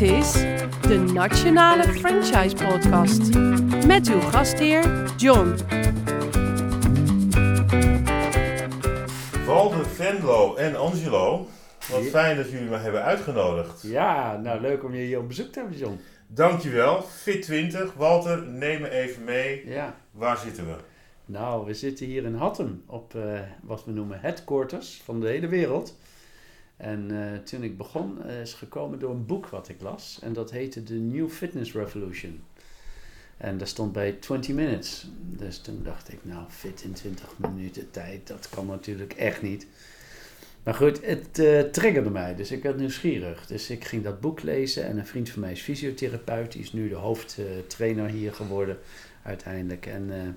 Dit is de Nationale Franchise Podcast met uw gastheer John. Walter, Venlo en Angelo, wat fijn dat jullie me hebben uitgenodigd. Ja, nou leuk om je hier op bezoek te hebben, John. Dankjewel. Fit20. Walter, neem me even mee. Ja. Waar zitten we? Nou, we zitten hier in Hattem op eh, wat we noemen headquarters van de hele wereld. En eh, toen ik begon, eh, is gekomen door een boek wat ik las. En dat heette The New Fitness Revolution. En daar stond bij 20 minutes. Dus toen dacht ik, nou, fit in 20 minuten tijd, dat kan natuurlijk echt niet. Maar goed, het uh, triggerde mij, dus ik werd nieuwsgierig. Dus ik ging dat boek lezen en een vriend van mij is fysiotherapeut. Die is nu de hoofdtrainer hier geworden uiteindelijk. En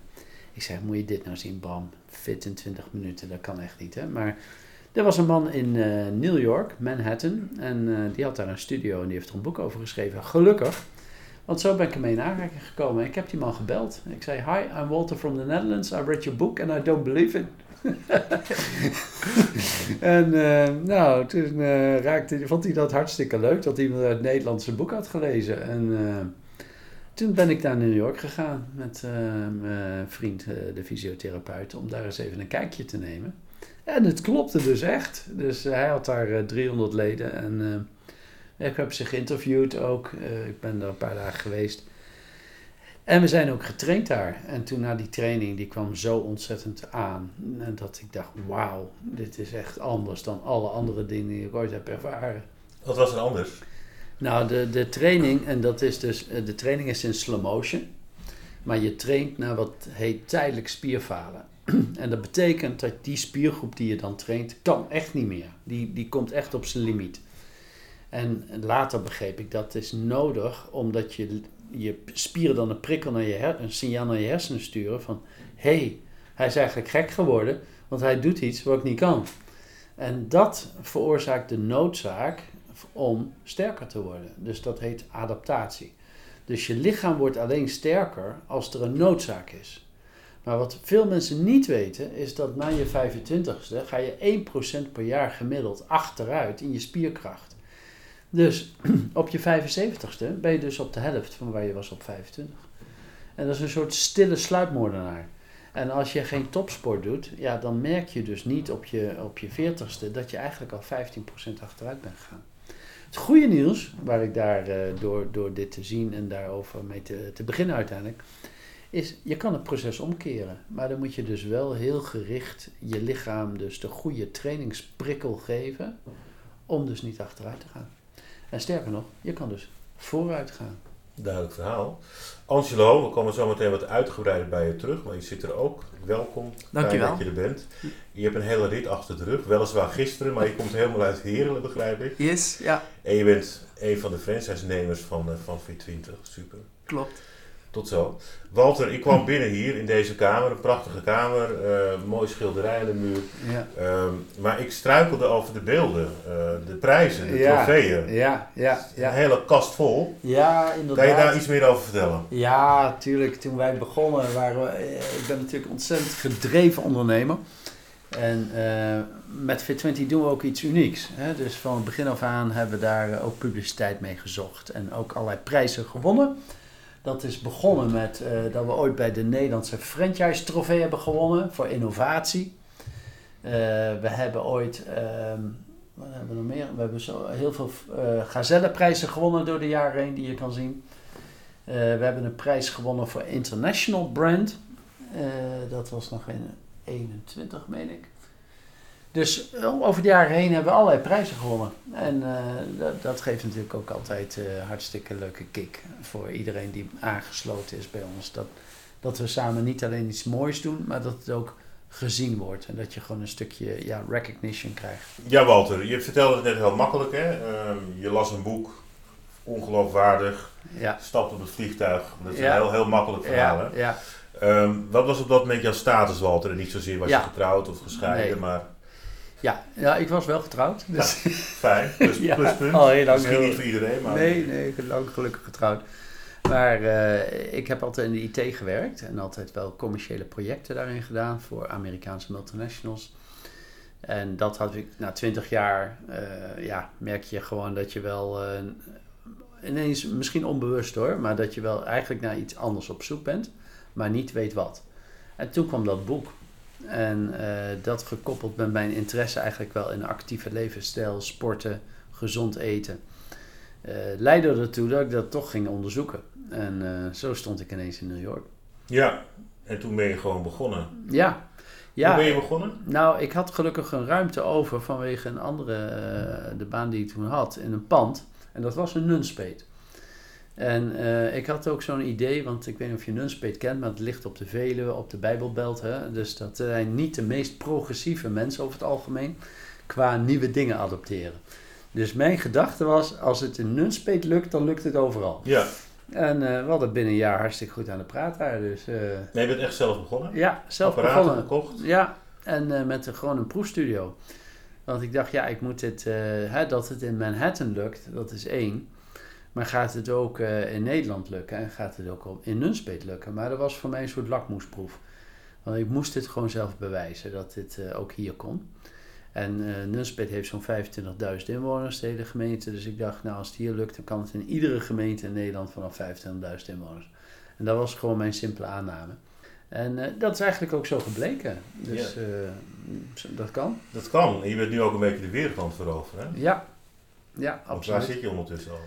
ik zei, moet je dit nou zien, Bram? Fit in 20 minuten, dat kan echt niet, hè? Maar er was een man in uh, New York, Manhattan, en uh, die had daar een studio en die heeft er een boek over geschreven. Gelukkig, want zo ben ik ermee in aanraking gekomen. Ik heb die man gebeld. Ik zei, hi, I'm Walter from the Netherlands. I read your book and I don't believe it. en uh, nou, toen raakte, vond hij dat hartstikke leuk dat iemand het Nederlandse boek had gelezen. En toen ben ik naar New York gegaan met mijn vriend, de fysiotherapeut, om daar eens even een kijkje te nemen. En het klopte dus echt. Dus hij had daar uh, 300 leden en uh, ik heb ze geïnterviewd ook. Ik ben daar een paar dagen geweest. En we zijn ook getraind daar. En toen na die training, die kwam zo ontzettend aan. En dat ik dacht, wauw, dit is echt anders dan alle andere dingen die ik ooit heb ervaren. Wat was er anders? Nou, de, de training, en dat is dus, de training is in slow motion. Maar je traint naar wat heet tijdelijk spierfalen. En dat betekent dat die spiergroep die je dan traint, kan echt niet meer. Die, die komt echt op zijn limiet. En later begreep ik dat is nodig omdat je, je spieren dan een prikkel naar je her, een signaal naar je hersenen sturen van hé, hey, hij is eigenlijk gek geworden, want hij doet iets wat ik niet kan. En dat veroorzaakt de noodzaak om sterker te worden. Dus dat heet adaptatie. Dus je lichaam wordt alleen sterker als er een noodzaak is. Maar wat veel mensen niet weten, is dat na je 25ste ga je 1% per jaar gemiddeld achteruit in je spierkracht. Dus op je 75ste ben je dus op de helft van waar je was op 25. En dat is een soort stille sluipmoordenaar. En als je geen topsport doet, ja, dan merk je dus niet op je, op je 40ste dat je eigenlijk al 15% achteruit bent gegaan. Het goede nieuws, waar ik daar uh, door, door dit te zien en daarover mee te, te beginnen uiteindelijk, is je kan het proces omkeren. Maar dan moet je dus wel heel gericht je lichaam dus de goede trainingsprikkel geven om dus niet achteruit te gaan. En sterker nog, je kan dus vooruit gaan. Duidelijk verhaal. Angelo, we komen zo meteen wat uitgebreider bij je terug, maar je zit er ook. Welkom. Dankjewel. Fijn dat je er bent. Je hebt een hele rit achter de rug, weliswaar gisteren, maar je komt helemaal uit Herelen, begrijp ik. Yes, ja. En je bent een van de franchise-nemers van, van V20. Super. Klopt. Tot zo. Walter, ik kwam binnen hier in deze kamer, een prachtige kamer, uh, mooi schilderij aan de muur. Ja. Uh, maar ik struikelde over de beelden, uh, de prijzen, de ja, trofeeën. Ja, ja, ja. Een hele kast vol. Ja, inderdaad. Kan je daar iets meer over vertellen? Ja, tuurlijk. Toen wij begonnen waren we, ik ben natuurlijk ontzettend gedreven ondernemer. En uh, met Fit20 doen we ook iets unieks. Hè? Dus van het begin af aan hebben we daar ook publiciteit mee gezocht en ook allerlei prijzen gewonnen. Dat is begonnen met uh, dat we ooit bij de Nederlandse Franchise Trofee hebben gewonnen voor innovatie. Uh, we hebben ooit, uh, wat hebben nog meer? We hebben zo heel veel gazelleprijzen gewonnen door de jaren heen die je kan zien. we hebben een prijs gewonnen voor International Brand. dat was nog in 21, meen ik. Dus over de jaren heen hebben we allerlei prijzen gewonnen. En uh, dat, dat, geeft natuurlijk ook altijd uh, hartstikke leuke kick voor iedereen die aangesloten is bij ons. Dat, dat we samen niet alleen iets moois doen, maar dat het ook gezien wordt. En dat je gewoon een stukje ja, recognition krijgt. Ja, Walter, je vertelde het net heel makkelijk. Hè? Uh, je las een boek, ongeloofwaardig. Ja. Stapt op het vliegtuig. Dat is Ja. een heel, heel makkelijk verhaal. Ja, Hè? ja. Ehm, wat was op dat moment jouw status, Walter? En niet zozeer was je getrouwd of gescheiden, Nee. maar Ja, ja, ik was wel getrouwd. Dus fijn. Plus, Ja, pluspunt. al heel lang Misschien heel- niet voor iedereen, maar... Nee, nee, ik ben lang gelukkig getrouwd. Maar eh, ik heb altijd in de IT gewerkt en altijd wel commerciële projecten daarin gedaan voor Amerikaanse multinationals. En dat had ik na twintig jaar, eh, ja, merk je gewoon dat je wel eh, ineens, misschien onbewust hoor, maar dat je wel eigenlijk naar iets anders op zoek bent, maar niet weet wat. En toen kwam dat boek. En eh, dat gekoppeld met mijn interesse eigenlijk wel in actieve levensstijl, sporten, gezond eten, uh, leidde ertoe dat ik dat toch ging onderzoeken. En uh, zo stond ik ineens in New York. Ja, en toen ben je gewoon begonnen. Ja. ja. Hoe ben je begonnen? Nou, ik had gelukkig een ruimte over vanwege een andere, de baan die ik toen had, in een pand. En dat was een nunspeet. En uh, ik had ook zo'n idee, want ik weet niet of je Nunspeet kent, maar het ligt op de Veluwe, op de Bijbelbelt. Hè? Dus dat zijn niet de meest progressieve mensen over het algemeen qua nieuwe dingen adopteren. Dus mijn gedachte was, als het in Nunspeet lukt, dan lukt het overal. Ja. En uh, we hadden binnen een jaar hartstikke goed aan de praat daar. Dus, uh, nee, je bent echt zelf begonnen? Ja, zelf Apparaten begonnen. gekocht? Ja, en met gewoon een proefstudio. Want ik dacht, ja, ik moet dit, hè, dat het in Manhattan lukt, dat is één. Maar gaat het ook uh, in Nederland lukken en gaat het ook in Nunspeet lukken? Maar dat was voor mij een soort lakmoesproef. Want ik moest dit gewoon zelf bewijzen dat dit uh, ook hier kon. En uh, Nunspeet heeft zo'n 25.000 inwoners, de hele gemeente. Dus ik dacht, nou als het hier lukt, dan kan het in iedere gemeente in Nederland vanaf 25.000 inwoners. En dat was gewoon mijn simpele aanname. En dat is eigenlijk ook zo gebleken. Dus ja. dat kan. Dat kan. En je bent nu ook een beetje de het veroveren, hè? Ja. Ja, Want absoluut. waar zit je ondertussen al?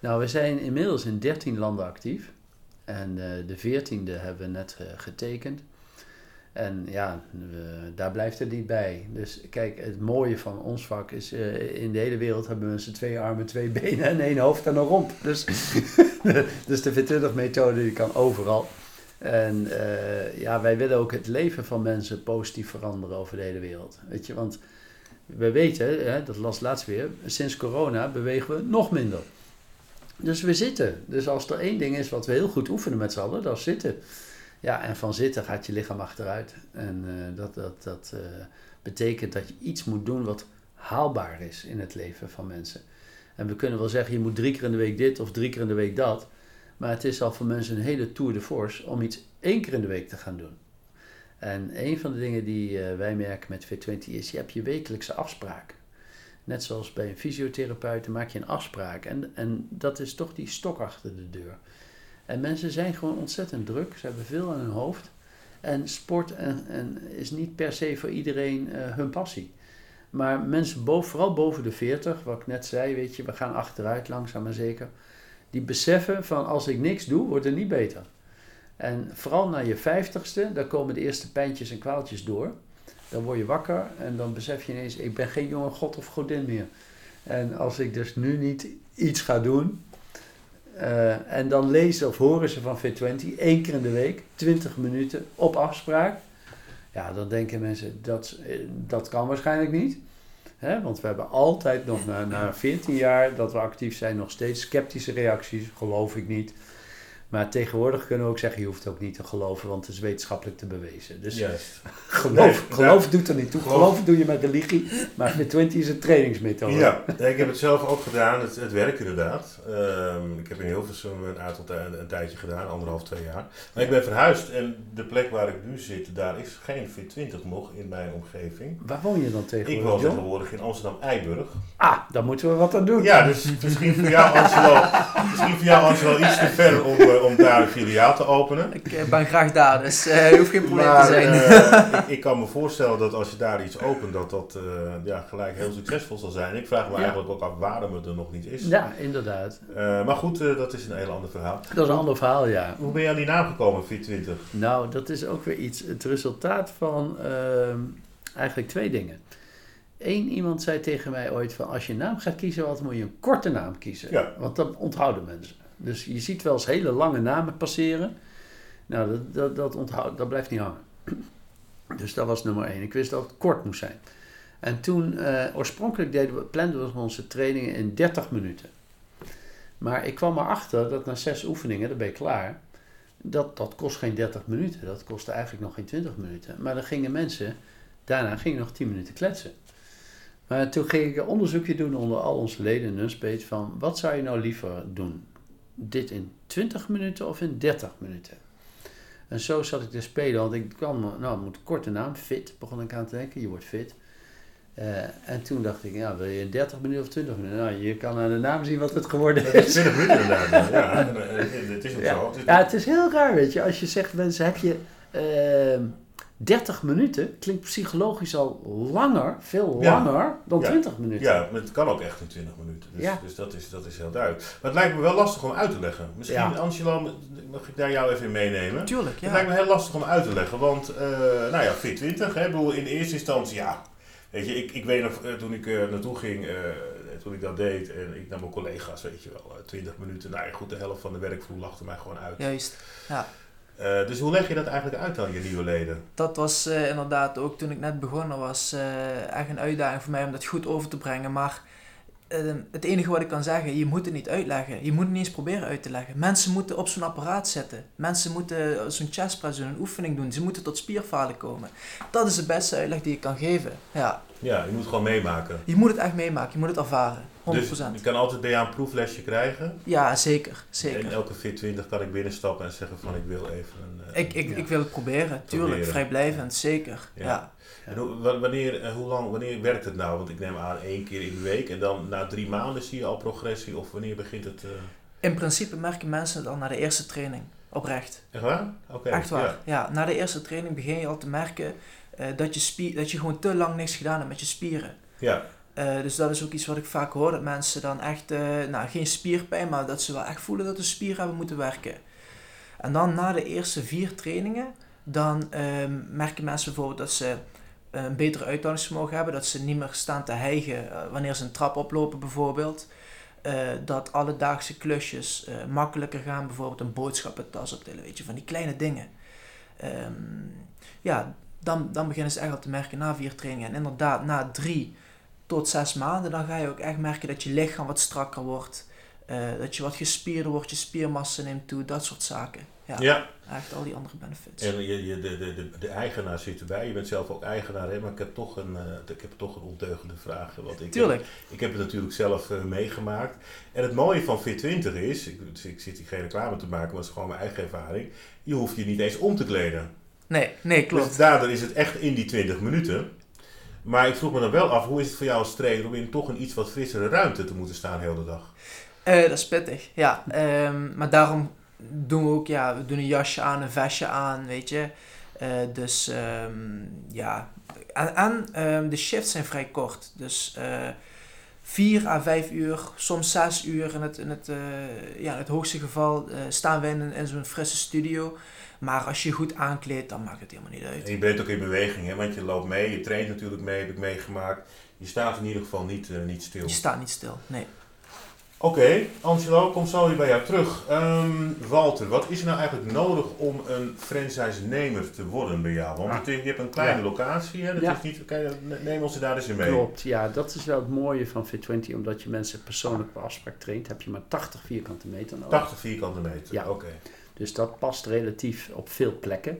Nou, we zijn inmiddels in 13 landen actief. En uh, de 14e hebben we net uh, getekend. En ja, daar blijft het niet bij. Dus kijk, het mooie van ons vak is, uh, in de hele wereld hebben mensen twee armen, twee benen en één hoofd en een romp. Dus, dus de V20-methode die kan overal. En ja, wij willen ook het leven van mensen positief veranderen over de hele wereld. Weet je, want we weten, hè, dat las laatst weer, sinds corona bewegen we nog minder. Dus we zitten. Dus als er één ding is wat we heel goed oefenen met z'n allen, dat is zitten. Ja, en van zitten gaat je lichaam achteruit. En uh, dat, dat, dat uh, betekent dat je iets moet doen wat haalbaar is in het leven van mensen. En we kunnen wel zeggen, je moet drie keer in de week dit of drie keer in de week dat. Maar het is al voor mensen een hele tour de force om iets één keer in de week te gaan doen. En een van de dingen die uh, wij merken met Fit20 is, je hebt je wekelijkse afspraak. Net zoals bij een fysiotherapeut, maak je een afspraak. En, en dat is toch die stok achter de deur. En mensen zijn gewoon ontzettend druk. Ze hebben veel aan hun hoofd. En sport en, en is niet per se voor iedereen uh, hun passie. Maar mensen, boven, vooral boven de 40, wat ik net zei, weet je, we gaan achteruit langzaam maar zeker. Die beseffen van als ik niks doe, wordt het niet beter. En vooral na je vijftigste, daar komen de eerste pijntjes en kwaaltjes door. Dan word je wakker en dan besef je ineens, ik ben geen jonge god of godin meer. En als ik dus nu niet iets ga doen, uh, en dan lezen of horen ze van Fit20 één keer in de week, 20 minuten op afspraak. Ja, dan denken mensen, dat, dat kan waarschijnlijk niet. Hè? Want we hebben altijd nog na, na 14 jaar dat we actief zijn, nog steeds sceptische reacties. Geloof ik niet. Maar tegenwoordig kunnen we ook zeggen, je hoeft ook niet te geloven, want het is wetenschappelijk te bewezen. Dus geloof, Nee, geloof doet er niet toe. Geloof- Geloof doe je met religie, maar Fit20 is een trainingsmethode. Ja, ik heb het zelf ook gedaan. Het, het werkt inderdaad. Ehm, ik heb in Hilversum een aantal een tijdje gedaan, anderhalf, twee jaar. Maar ik ben verhuisd en de plek waar ik nu zit, daar is geen Fit20 nog in mijn omgeving. Waar woon je dan Ik tegenwoordig, woon John? tegenwoordig in Amsterdam-Eiburg. Ah, daar moeten we wat aan doen. Ja, dus misschien voor jou, Angelo, misschien voor jou, Angelo iets te ver om, om daar een filiaal te openen. Ik eh, ben graag daar, dus eh, je hoeft geen probleem Maar te zijn. eh, ik, ik kan me voorstellen dat als je daar iets opent, dat dat eh, ja, gelijk heel succesvol zal zijn. Ik vraag me Ja. eigenlijk ook af waarom het er nog niet is. Ja, inderdaad. Eh, maar goed, dat is een heel ander verhaal. Dat is een ander verhaal, ja. Hoe ben je aan die naam gekomen, Fit20? Nou, dat is ook weer iets, het resultaat van ehm, eigenlijk twee dingen. Eén iemand zei tegen mij ooit van, als je een naam gaat kiezen, wat moet je een korte naam kiezen. Ja. Want dan onthouden mensen. Dus je ziet wel eens hele lange namen passeren. Nou, dat, dat, dat, onthoudt, dat blijft niet hangen. Dus dat was nummer één. Ik wist dat het kort moest zijn. En toen, eh, oorspronkelijk deden we, planden we onze trainingen in 30 minuten. Maar ik kwam erachter dat na zes oefeningen, dan ben je klaar. Dat, dat kost geen 30 minuten. Dat kostte eigenlijk nog geen 20 minuten. Maar dan gingen mensen, daarna gingen nog 10 minuten kletsen. Maar toen ging ik een onderzoekje doen onder al onze leden in Nunspeet van wat zou je nou liever doen? Dit in 20 minuten of in 30 minuten? En zo zat ik te spelen, want ik kwam, nou, moet korte naam, fit, begon ik aan te denken, je wordt fit. Eh, en toen dacht ik, ja, wil je 30 minuten of 20 minuten? Nou, je kan aan de naam zien wat het geworden is is. 20 minuten inderdaad. Ja, het is ook Ja. zo. Het is- Ja, het is heel raar, weet je. Als je zegt, mensen, heb je ehm 30 minuten, klinkt psychologisch al langer, veel Ja. langer dan Ja. 20 minuten. Ja, maar het kan ook echt in 20 minuten. Dus, Ja. dus dat, is, dat is heel duidelijk. Maar het lijkt me wel lastig om uit te leggen. Misschien, Ja. Angelo, mag ik daar jou even in meenemen? Tuurlijk, Het lijkt me heel lastig om uit te leggen, want eh, nou ja, Fit 20, hè, ik bedoel, in eerste instantie, ja, weet je, ik, ik weet nog, eh, toen ik eh, naartoe ging, eh, toen ik dat deed en ik naar mijn collega's, weet je wel, eh, 20 minuten, nou ja, goed, de helft van de werkvloer lachte mij gewoon uit. Juist. Ja. Eh, dus hoe leg je dat eigenlijk uit aan je nieuwe leden? Dat was eh, inderdaad ook toen ik net begonnen was eh, echt een uitdaging voor mij om dat goed over te brengen. Maar eh, het enige wat ik kan zeggen, je moet het niet uitleggen. Je moet het niet eens proberen uit te leggen. Mensen moeten op zo'n apparaat zitten. Mensen moeten zo'n chestpress doen, een oefening doen. Ze moeten tot spierfalen komen. Dat is de beste uitleg die ik kan geven. Ja, Ja, je moet gewoon meemaken. je moet het echt meemaken. Je moet het ervaren. 100%. Dus je kan altijd bij jou een proeflesje krijgen. Ja, zeker. En Zeker. elke Fit 20 kan ik binnenstappen en zeggen van ik wil even een... eh, Ik, ik, Ja. ik wil het proberen. Tuurlijk. Proberen. Vrijblijvend. Zeker. Ja. ja. En hoe, wa- wanneer, eh, hoe lang, wanneer werkt het nou? Want ik neem aan één keer in de week en dan na drie maanden zie je al progressie of wanneer begint het? eh, In principe merken mensen het al na de eerste training. Oprecht. echt waar? Oké. Echt waar. Ja. Ja. na de eerste training begin je al te merken eh, dat, je spier, dat je gewoon te lang niks gedaan hebt met je spieren. ja. Eh, dus dat is ook iets wat ik vaak hoor, dat mensen dan echt, eh, nou geen spierpijn, maar dat ze wel echt voelen dat de spieren hebben moeten werken. En dan na de eerste vier trainingen, dan ehm, merken mensen bijvoorbeeld dat ze een betere uithoudingsvermogen hebben, dat ze niet meer staan te hijgen wanneer ze een trap oplopen bijvoorbeeld. Eh, dat alledaagse klusjes makkelijker gaan, bijvoorbeeld een boodschappentas optillen, weet je, van die kleine dingen. Ehm, ja, dan, dan beginnen ze echt al te merken na vier trainingen. En inderdaad, na drie tot zes maanden, dan ga je ook echt merken dat je lichaam wat strakker wordt. eh, dat je wat gespierder wordt, je spiermassa neemt toe, dat soort zaken. Ja, ja. echt al die andere benefits. En je, je, de, de, de, de eigenaar zit erbij. Je bent zelf ook eigenaar, hè? maar ik heb toch een, eh, ik heb toch een ondeugende vraag. Want ik, Tuurlijk. Ik heb het natuurlijk zelf eh, meegemaakt. En het mooie van Fit20 is, ik, ik zit hier geen reclame te maken, maar het is gewoon mijn eigen ervaring. Je hoeft je niet eens om te kleden. Nee, nee, Dus klopt. daardoor is het echt in die 20 minuten. Maar ik vroeg me dan wel af, hoe is het voor jou als trainer om in toch een iets wat frissere ruimte te moeten staan heel de dag? Eh, dat is pittig, ja. Ehm, maar daarom doen we ook, ja, we doen een jasje aan, een vestje aan, weet je. Eh, dus ehm, ja, en, en ehm, de shifts zijn vrij kort. Dus eh 4 à 5 uur, soms 6 uur in het, in het, ja, in het hoogste geval staan we in, een- in zo'n frisse studio. Maar als je je goed aankleedt, dan maakt het helemaal niet uit. En je bent ook in beweging, hè? want je loopt mee, je traint natuurlijk mee, heb ik meegemaakt. Je staat in ieder geval niet, eh, niet stil. Je staat niet stil, nee. Oké, Angelo, kom zo weer bij jou terug. Ehm, Walter, wat is er nou eigenlijk nodig om een franchise-nemer te worden bij jou? Want Ah. je hebt een kleine Ja. locatie, hè? Dat Ja. is niet, kijk, neem ons daar eens in mee. Klopt, ja, dat is wel het mooie van Fit20, omdat je mensen persoonlijk per afspraak traint, heb je maar 80 vierkante meter nodig. 80 vierkante meter, Ja. oké. Dus dat past relatief op veel plekken.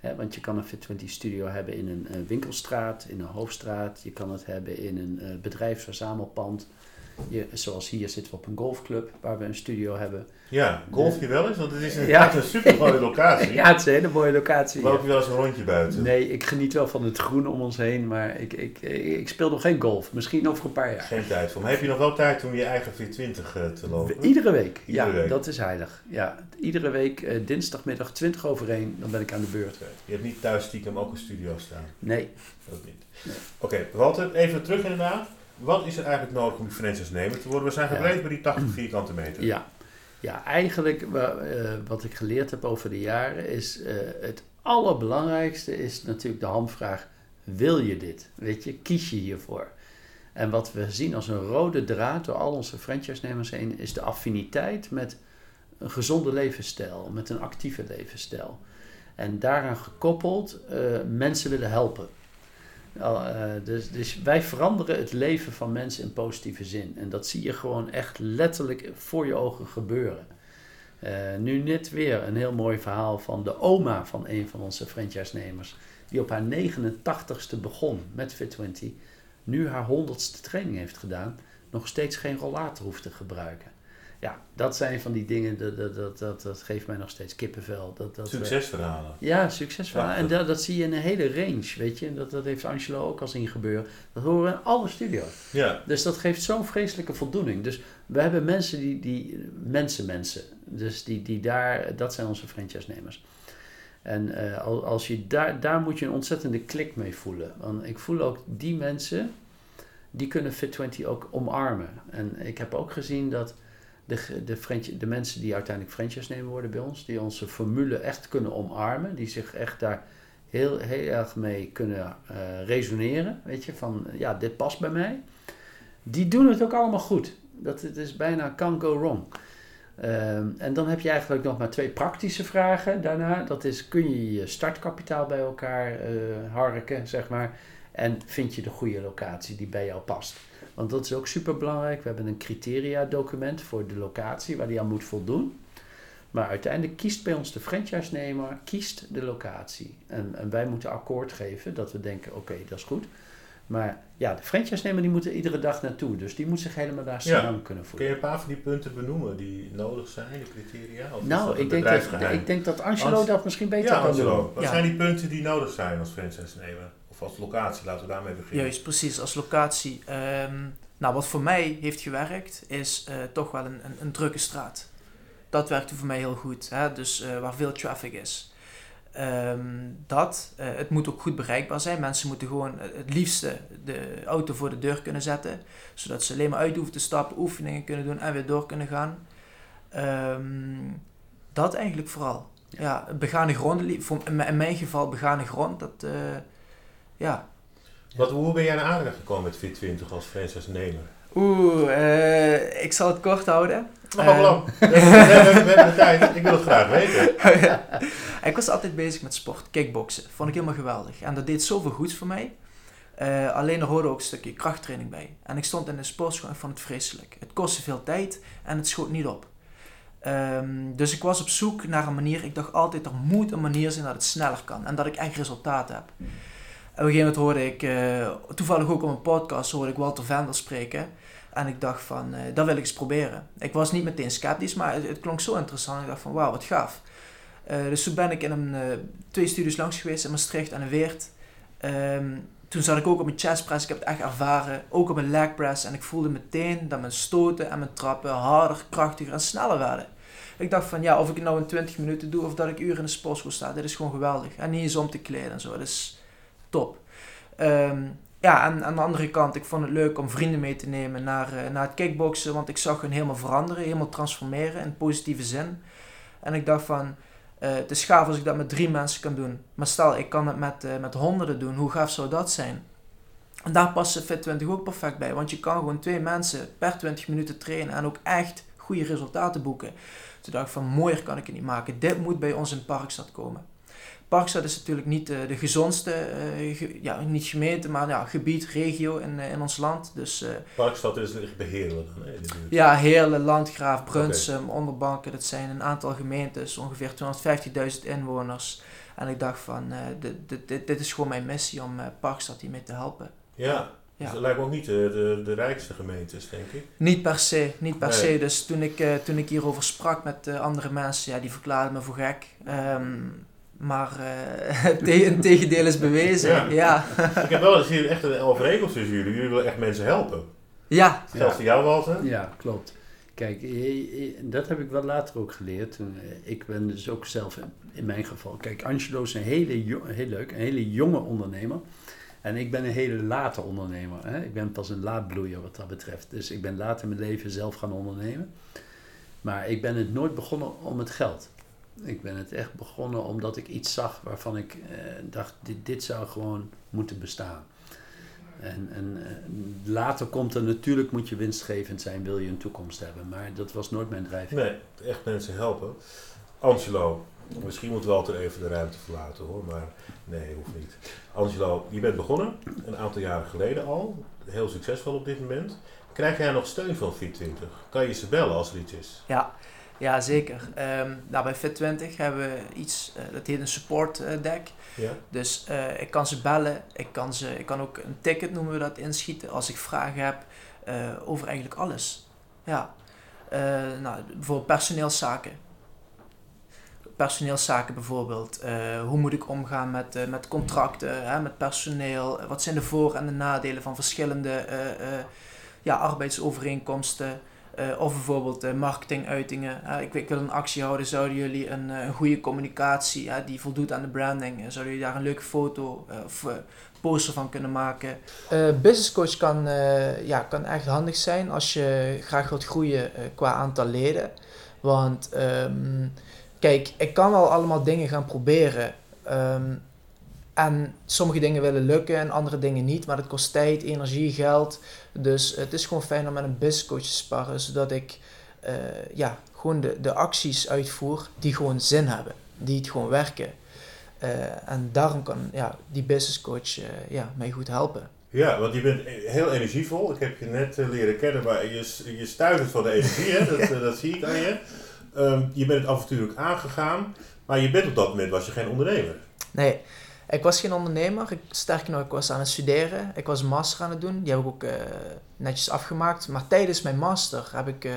Hè, want je kan een Fit20 studio hebben in een eh, winkelstraat, in een hoofdstraat. Je kan het hebben in een eh, bedrijfsverzamelpand. Je, zoals hier zitten we op een golfclub waar we een studio hebben. Ja, golf je wel eens? Want het is een, Ja. een super mooie locatie. Ja, het is een hele mooie locatie. Loop je wel eens een rondje buiten? Nee, ik geniet wel van het groen om ons heen, maar ik, ik, ik speel nog geen golf. Misschien over een paar jaar. Geen tijd voor. Maar heb je nog wel tijd om je eigen 420 eh, te lopen? Iedere week, ja, week. dat is heilig. Ja, iedere week, eh, dinsdagmiddag 20 over 1, dan ben ik aan de beurt. Je hebt niet thuis stiekem ook een studio staan. Nee, Dat niet. Nee. Oké, Walter, even terug inderdaad. Wat is er eigenlijk nodig om die franchise-nemer te worden? We zijn gebleven bij die 80 vierkante meter. ja. Ja, eigenlijk eh, wat ik geleerd heb over de jaren is eh, het allerbelangrijkste is natuurlijk de hamvraag, wil je dit? Weet je, kies je hiervoor? En wat we zien als een rode draad door al onze franchise-nemers heen is de affiniteit met een gezonde levensstijl, met een actieve levensstijl. En daaraan gekoppeld eh, mensen willen helpen. Eh, dus, dus wij veranderen het leven van mensen in positieve zin. En dat zie je gewoon echt letterlijk voor je ogen gebeuren. Eh, nu net weer een heel mooi verhaal van de oma van een van onze franchise-nemers. Die op haar 89ste begon met Fit20. Nu haar 100ste training heeft gedaan. Nog steeds geen rollator hoeft te gebruiken. Ja, dat zijn van die dingen, dat, dat, dat, dat, dat geeft mij nog steeds kippenvel. Dat, dat, Succesverhalen. ja, succesverhalen. En dat, dat zie je in een hele range, weet je. En Dat, dat heeft Angelo ook al zien gebeuren. Dat horen we in alle studio's. Ja, Dus dat geeft zo'n vreselijke voldoening. Dus we hebben mensen die, die mensen, mensen. Dus die, die daar, dat zijn onze franchise-nemers. En eh, al- als je daar, daar moet je een ontzettende klik mee voelen. Want ik voel ook die mensen, die kunnen Fit20 ook omarmen. En ik heb ook gezien dat de, de, de mensen die uiteindelijk franchise-nemer worden bij ons, die onze formule echt kunnen omarmen, die zich echt daar heel, heel erg mee kunnen eh, resoneren. Weet je, van ja, dit past bij mij. Die doen het ook allemaal goed. Dat het is bijna can't go wrong. Ehm, en dan heb je eigenlijk nog maar twee praktische vragen daarna. Dat is, kun je je startkapitaal bij elkaar eh, harken, zeg maar. En vind je de goede locatie die bij jou past. Want dat is ook super belangrijk. We hebben een criteria-document voor de locatie waar die aan moet voldoen. Maar uiteindelijk kiest bij ons de franchise-nemer, kiest de locatie. En, en wij moeten akkoord geven dat we denken, oké, dat is goed. Maar ja, de franchise-nemer die moet er iedere dag naartoe. Dus die moet zich helemaal daar Ja. samen kunnen kun voelen. je een paar van die punten benoemen die nodig zijn, de criteria? Of Nou, ik denk, dat, ik denk dat Angelo Ans- dat misschien beter Ja, kan Angelo. doen. Wat Ja. zijn die punten die nodig zijn als franchise-nemer? Of als locatie, laten we daarmee beginnen. Juist, precies, als locatie. Ehm, nou, wat voor mij heeft gewerkt, is eh, toch wel een, een, een drukke straat. Dat werkte voor mij heel goed, hè? dus eh, waar veel traffic is. Ehm, dat, eh, het moet ook goed bereikbaar zijn. Mensen moeten gewoon het liefste de auto voor de deur kunnen zetten, zodat ze alleen maar uit hoeven te stappen, oefeningen kunnen doen en weer door kunnen gaan. Ehm, dat eigenlijk vooral. Ja. Ja, begane grond, in mijn- in mijn geval begane grond, dat, eh, ja, Wat, hoe ben jij naar aanraking gekomen met Fit20 als franchise-nemer? Oeh, eh, ik zal het kort houden. Nog wel lang. We hebben, de tijd. Ik wil het graag weten. ik was altijd bezig met sport, kickboksen. Vond ik helemaal geweldig. En dat deed zoveel goeds voor mij. Eh, alleen er hoorde ook een stukje krachttraining bij. En ik stond in de sportschool en vond het vreselijk. Het kostte veel tijd en het schoot niet op. Ehm, dus ik was op zoek naar een manier. Ik dacht altijd, er moet een manier zijn dat het sneller kan. En dat ik echt resultaat heb. Op een gegeven moment hoorde ik, eh, toevallig ook op een podcast, hoorde ik Walter Vendel spreken. En ik dacht van, eh, dat wil ik eens proberen. Ik was niet meteen sceptisch, maar het, klonk zo interessant. Ik dacht van, wauw, wat gaaf. Eh, dus toen ben ik in een, twee studios langs geweest in Maastricht en in Weert. Ehm, toen zat ik ook op mijn chest press, ik heb het echt ervaren. Ook op mijn leg press. En ik voelde meteen dat mijn stoten en mijn trappen harder, krachtiger en sneller werden. Ik dacht van, ja, of ik het nou in 20 minuten doe of dat ik uren in de sportschool sta, dit is gewoon geweldig. En niet eens om te kleden en zo, is top. Ehm, ja, en aan de andere kant, ik vond het leuk om vrienden mee te nemen naar, eh, naar het kickboksen, want ik zag hun helemaal veranderen, helemaal transformeren in positieve zin. En ik dacht van, eh, het is gaaf als ik dat met drie mensen kan doen. Maar stel, ik kan het met, eh, met honderden doen, hoe gaaf zou dat zijn? En daar past Fit20 ook perfect bij, want je kan gewoon twee mensen per 20 minuten trainen en ook echt goede resultaten boeken. Toen dacht ik van, mooier kan ik het niet maken. Dit moet bij ons in Parkstad komen. Parkstad is natuurlijk niet eh, de gezondste, eh, ge- ja, niet gemeente, maar ja, gebied, regio in, eh, in ons land. Dus Parkstad is Heerlen dan, hè, in de buurt. ja, Heerlen, Landgraaf, Brunsum, Onderbanken, dat zijn een aantal gemeentes, ongeveer 250.000 inwoners. En ik dacht van, dit, dit, dit, dit is gewoon mijn missie om Parkstad hiermee te helpen. Ja, dus Ja. dat lijkt me ook niet de, de, de rijkste gemeentes, denk ik. Niet per se, niet per Nee. se. Dus toen ik, toen ik hierover sprak met andere mensen, ja, die verklaarden me voor gek. Ehm, maar eh, te- een tegendeel is bewezen. Ja. Ik heb wel eens hier echt een overeenkomst tussen jullie. Jullie willen echt mensen helpen. ja. Geldt voor jou, Walter. Ja, klopt. Kijk, dat heb ik wel later ook geleerd. Eh, Ik ben dus ook zelf in- mijn geval. Kijk, Angelo is een hele, heel leuk, een hele jonge ondernemer. En ik ben een hele late ondernemer. Hè? Ik ben pas een laadbloeier wat dat betreft. Dus ik ben later in mijn leven zelf gaan ondernemen. Maar ik ben het nooit begonnen om het geld. Ik ben het echt begonnen omdat ik iets zag waarvan ik eh, dacht, dit, dit zou gewoon moeten bestaan. En, en eh, later komt er natuurlijk, moet je winstgevend zijn, wil je een toekomst hebben. Maar dat was nooit mijn drijfveer. Nee, echt mensen helpen. Angelo, misschien moet Walter even de ruimte verlaten hoor, maar nee, hoeft niet. Angelo, je bent begonnen, een aantal jaren geleden al. Heel succesvol op dit moment. Krijg jij nog steun van Fit20? Kan je ze bellen als er iets is? Ja, ja zeker. Nou, bij Fit20 hebben we iets, eh, dat heet een support eh, deck. Ja? Dus eh, ik kan ze bellen, ik kan, ze, ik kan ook een ticket noemen we dat inschieten als ik vragen heb over eigenlijk alles. Ja. Nou, bijvoorbeeld personeelszaken. Personeelszaken bijvoorbeeld. Hoe moet ik omgaan met, met contracten, hè, met personeel? Wat zijn de voor- en de nadelen van verschillende ja, arbeidsovereenkomsten? Eh, of bijvoorbeeld eh, marketinguitingen. Ik, ik wil een actie houden, zouden jullie een, eh, goede communicatie die voldoet aan de branding, zouden jullie daar een leuke foto of poster van kunnen maken? business coach kan, ja, kan echt handig zijn als je graag wilt groeien qua aantal leden. Want ehm, kijk, ik kan wel allemaal dingen gaan proberen. ehm, en sommige dingen willen lukken en andere dingen niet. Maar dat kost tijd, energie, geld. Dus het is gewoon fijn om met een business coach te sparren. Zodat ik eh, ja, gewoon de, de acties uitvoer die gewoon zin hebben. Die het gewoon werken. Eh, en daarom kan ja, die business coach eh, ja, mij goed helpen. Ja, want je bent heel energievol. Ik heb je net leren kennen, maar je, je stuitert van de energie, hè? Dat, dat zie ik aan je. Ehm, je bent het avontuurlijk aangegaan, maar je bent op dat moment was je geen ondernemer. Nee, ik was geen ondernemer. Sterker nog, ik was aan het studeren. Ik was een master aan het doen. Die heb ik ook eh, netjes afgemaakt. Maar tijdens mijn master heb ik eh,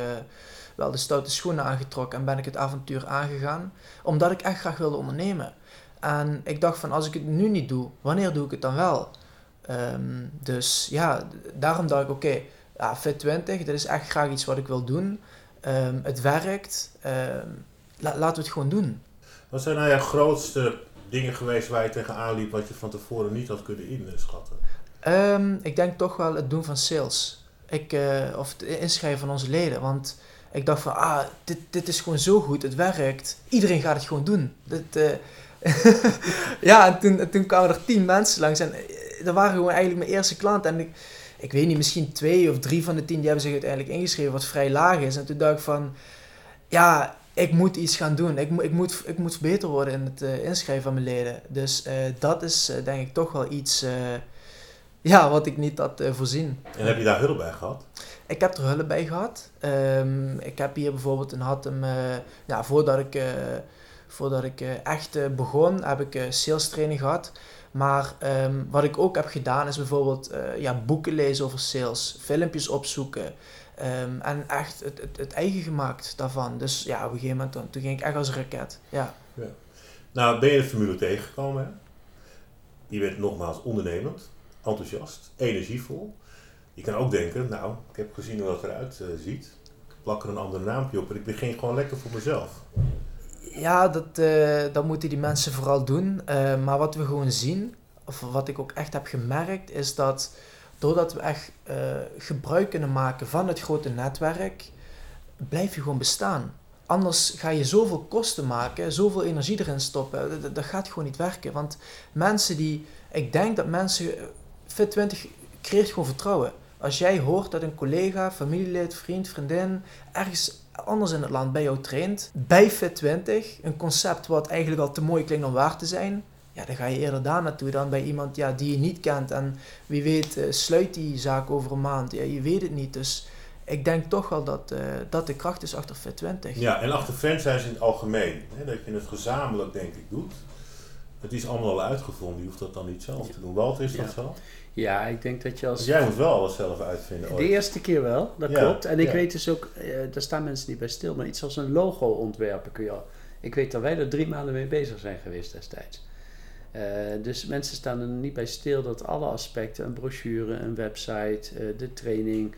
wel de stoute schoenen aangetrokken en ben ik het avontuur aangegaan. Omdat ik echt graag wilde ondernemen. En ik dacht van, als ik het nu niet doe, wanneer doe ik het dan wel? Ehm, dus ja, daarom dacht ik, oké, ja, Fit 20, dat is echt graag iets wat ik wil doen. Ehm, het werkt. La- laten we het gewoon doen. Wat zijn nou jouw grootste dingen geweest waar je tegenaan liep wat je van tevoren niet had kunnen inschatten? Ehm, ik denk toch wel het doen van sales. Ik, eh, of het inschrijven van onze leden. Want ik dacht van, ah, dit, dit is gewoon zo goed, het werkt. Iedereen gaat het gewoon doen. Eh, ja, en toen, toen kwamen er tien mensen langs. En eh, dat waren gewoon eigenlijk mijn eerste klanten. En ik, ik weet niet, misschien twee of drie van de tien die hebben zich uiteindelijk ingeschreven, wat vrij laag is. En toen dacht ik van, ja, ik moet iets gaan doen. Ik, moet ik, moet, ik moet beter worden in het eh, inschrijven van mijn leden. Dus eh, dat is eh, denk ik toch wel iets ja, wat ik niet had voorzien. En heb je daar hulp bij gehad? Ik heb er hulp bij gehad. Ehm, ik heb hier bijvoorbeeld een had hem, eh, ja, voordat ik, voordat ik eh, echt eh, begon, heb ik eh, sales training gehad. Maar ehm, wat ik ook heb gedaan is bijvoorbeeld ja, boeken lezen over sales, filmpjes opzoeken. ehm, en echt het, het, het eigen gemaakt daarvan. Dus ja, op een gegeven moment toen ging ik echt als raket. Ja. Nou, ben je de formule tegengekomen? Hè? Je bent nogmaals ondernemend, enthousiast, energievol. Je kan ook denken, nou, ik heb gezien hoe dat eruit ziet. Ik plak er een ander naampje op en ik begin gewoon lekker voor mezelf. Ja, dat, eh, dat moeten die mensen vooral doen. Eh, maar wat we gewoon zien, of wat ik ook echt heb gemerkt, is dat doordat we echt eh, gebruik kunnen maken van het grote netwerk, blijf je gewoon bestaan. Anders ga je zoveel kosten maken, zoveel energie erin stoppen. Dat- Dat, gaat gewoon niet werken. Want mensen die. Ik denk dat mensen. Fit20 creëert gewoon vertrouwen. Als jij hoort dat een collega, familielid, vriend, vriendin ergens anders in het land bij jou traint, bij Fit20, een concept wat eigenlijk al te mooi klinkt om waar te zijn, ja, dan ga je eerder daar naartoe dan bij iemand ja, die je niet kent. En wie weet eh, sluit die zaak over een maand. Ja, je weet het niet. Dus ik denk toch wel dat, eh, dat de kracht is achter Fit20. Ja, en achter franchise in het algemeen. Hè, dat je het gezamenlijk, denk ik, doet. Het is allemaal al uitgevonden, je hoeft dat dan niet zelf te doen. Walter, is dat Ja. zo? Ja, ik denk dat je als... Dus jij moet wel alles zelf uitvinden. De eerste keer wel, dat Ja, klopt. En ik ja. weet dus ook, eh, daar staan mensen niet bij stil, maar iets als een logo ontwerpen kun je al. Ik weet dat wij er drie maanden mee bezig zijn geweest destijds. Eh, dus mensen staan er niet bij stil dat alle aspecten, een brochure, een website, eh, de training,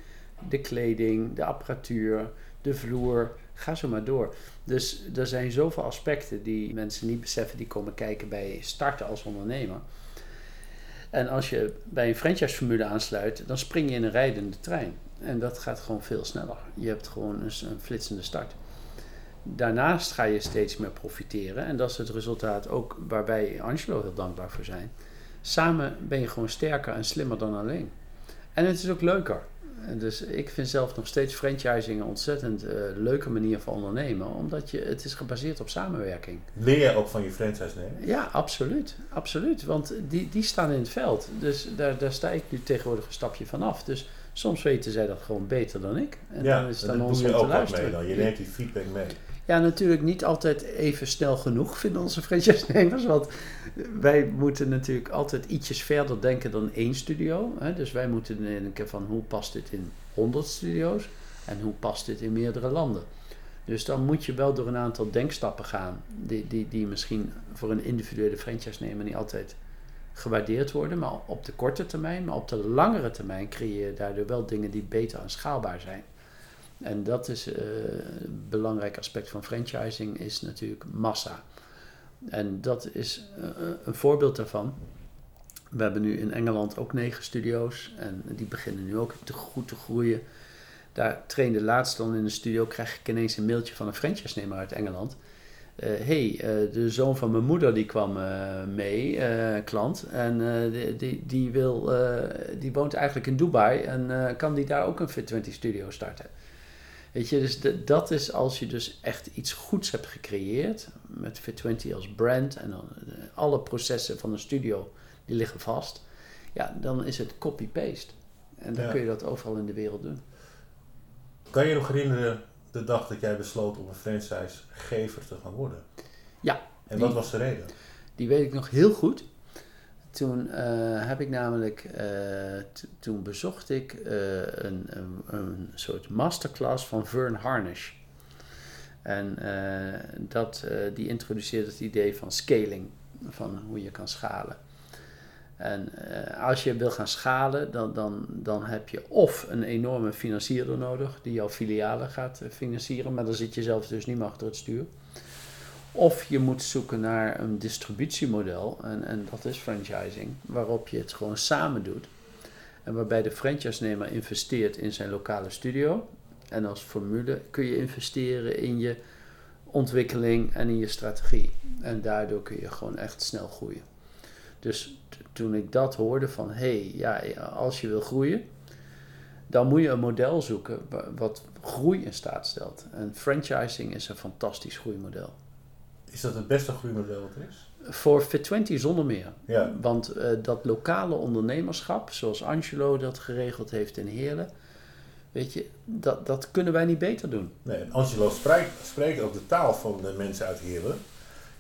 de kleding, de apparatuur, de vloer, ga zo maar door. Dus er zijn zoveel aspecten die mensen niet beseffen, die komen kijken bij starten als ondernemer. En als je bij een franchise-formule aansluit, dan spring je in een rijdende trein. En dat gaat gewoon veel sneller. Je hebt gewoon een, een flitsende start. Daarnaast ga je steeds meer profiteren. En dat is het resultaat ook waarbij Angelo heel dankbaar voor zijn. Samen ben je gewoon sterker en slimmer dan alleen. En het is ook leuker. En Dus ik vind zelf nog steeds franchising een ontzettend eh, leuke manier van ondernemen. Omdat je, het is gebaseerd op samenwerking. Leer jij ook van je franchise nemen? Ja, absoluut. Absoluut. Want die, die staan in het veld. Dus daar, daar sta ik nu tegenwoordig een stapje van af. Dus soms weten zij dat gewoon beter dan ik. En ja, dan is het aan ons je om te luisteren. mee dan. Je neemt die feedback mee. Ja, natuurlijk niet altijd even snel genoeg, vinden onze franchise-nemers. Want wij moeten natuurlijk altijd ietsjes verder denken dan één studio. Hè? Dus wij moeten denken van hoe past dit in 100 studio's. En hoe past dit in meerdere landen? Dus dan moet je wel door een aantal denkstappen gaan, die, die, die misschien voor een individuele franchise-nemer niet altijd gewaardeerd worden, maar op de korte termijn, maar op de langere termijn creëer je daardoor wel dingen die beter en schaalbaar zijn. En dat is uh, een belangrijk aspect van franchising, is natuurlijk massa. En dat is uh, een voorbeeld daarvan. We hebben nu in Engeland ook negen studio's en die beginnen nu ook goed te groeien. Daar trainde laatst dan in de studio, krijg ik ineens een mailtje van een franchise-nemer uit Engeland. Uh, hey, de zoon van mijn moeder die kwam mee, klant, en die, die, die, wil, die woont eigenlijk in Dubai en kan die daar ook een Fit20 studio starten? Weet je, dus de, dat is als je dus echt iets goeds hebt gecreëerd, met Fit20 als brand en dan alle processen van een studio, die liggen vast, ja, dan is het copy-paste. En dan Ja. kun je dat overal in de wereld doen. Kan je nog herinneren de dag dat jij besloot om een franchisegever te gaan worden? Ja, En wat was de reden? Die weet ik nog heel goed. Toen eh, heb ik namelijk, eh, toen bezocht ik eh, een, een, een soort masterclass van Vern Harnish. En dat, die introduceerde het idee van scaling, van hoe je kan schalen. En als je wil gaan schalen, dan, dan, dan heb je of een enorme financierder nodig die jouw filialen gaat financieren, maar dan zit je zelf dus niet meer achter het stuur. Of je moet zoeken naar een distributiemodel, en, en dat is franchising, waarop je het gewoon samen doet. En waarbij de franchise-nemer investeert in zijn lokale studio. En als formule kun je investeren in je ontwikkeling en in je strategie. En daardoor kun je gewoon echt snel groeien. Dus toen ik dat hoorde van, hé, hey, ja, als je wil groeien, dan moet je een model zoeken wa- wat groei in staat stelt. En franchising is een fantastisch groeimodel. Is dat het beste groeimodel wat er is? Voor Fit20 zonder meer. Ja. Want eh, dat lokale ondernemerschap, zoals Angelo dat geregeld heeft in Heerlen, weet je, dat, dat kunnen wij niet beter doen. Nee, en Angelo spreekt, spreekt ook de taal van de mensen uit Heerlen.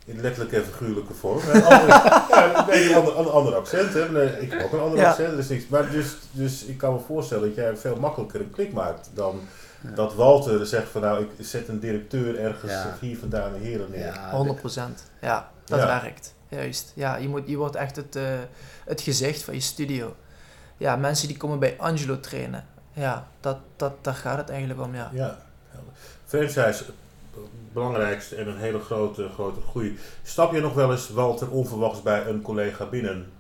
In letterlijke en figuurlijke vorm. Een ja, ander, accent. Hè. Ik heb ook een ander Ja. accent. Dus, niks. Maar dus, dus ik kan me voorstellen dat jij veel makkelijker een klik maakt dan. Dat Walter zegt van nou, ik zet een directeur ergens Ja. hier vandaan in Heerlen neer. Ja, 100%. Ja, dat Ja. werkt. Juist. Ja, je, moet, je wordt echt het, eh, het gezicht van je studio. Ja, mensen die komen bij Angelo trainen. Ja, dat, dat, daar gaat het eigenlijk om, ja. Ja, franchise, het belangrijkste en een hele grote, grote groei. Stap je nog wel eens, Walter, onverwachts bij een collega binnen?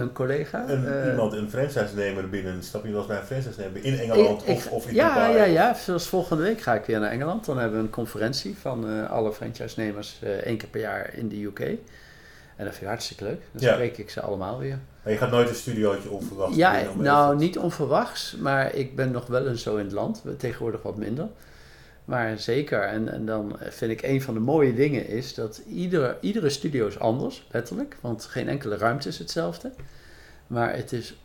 Een collega? Een, eh, iemand, een franchise-nemer binnen? Stap je wel eens bij een franchise-nemer in Engeland ik- of, of in ja, Dubai? ja, ja. Zoals volgende week ga ik weer naar Engeland. Dan hebben we een conferentie van eh, alle franchise-nemers eh, één keer per jaar in de UK. En dat vind ik hartstikke leuk. Dan Ja. spreek ik ze allemaal weer. Maar je gaat nooit een studiootje onverwachts Ja, nou niet onverwachts, maar ik ben nog wel eens zo in het land. Tegenwoordig wat minder. Maar zeker. En, en dan vind ik een van de mooie dingen is dat iedere, iedere studio is anders, letterlijk. Want geen enkele ruimte is hetzelfde. Maar het is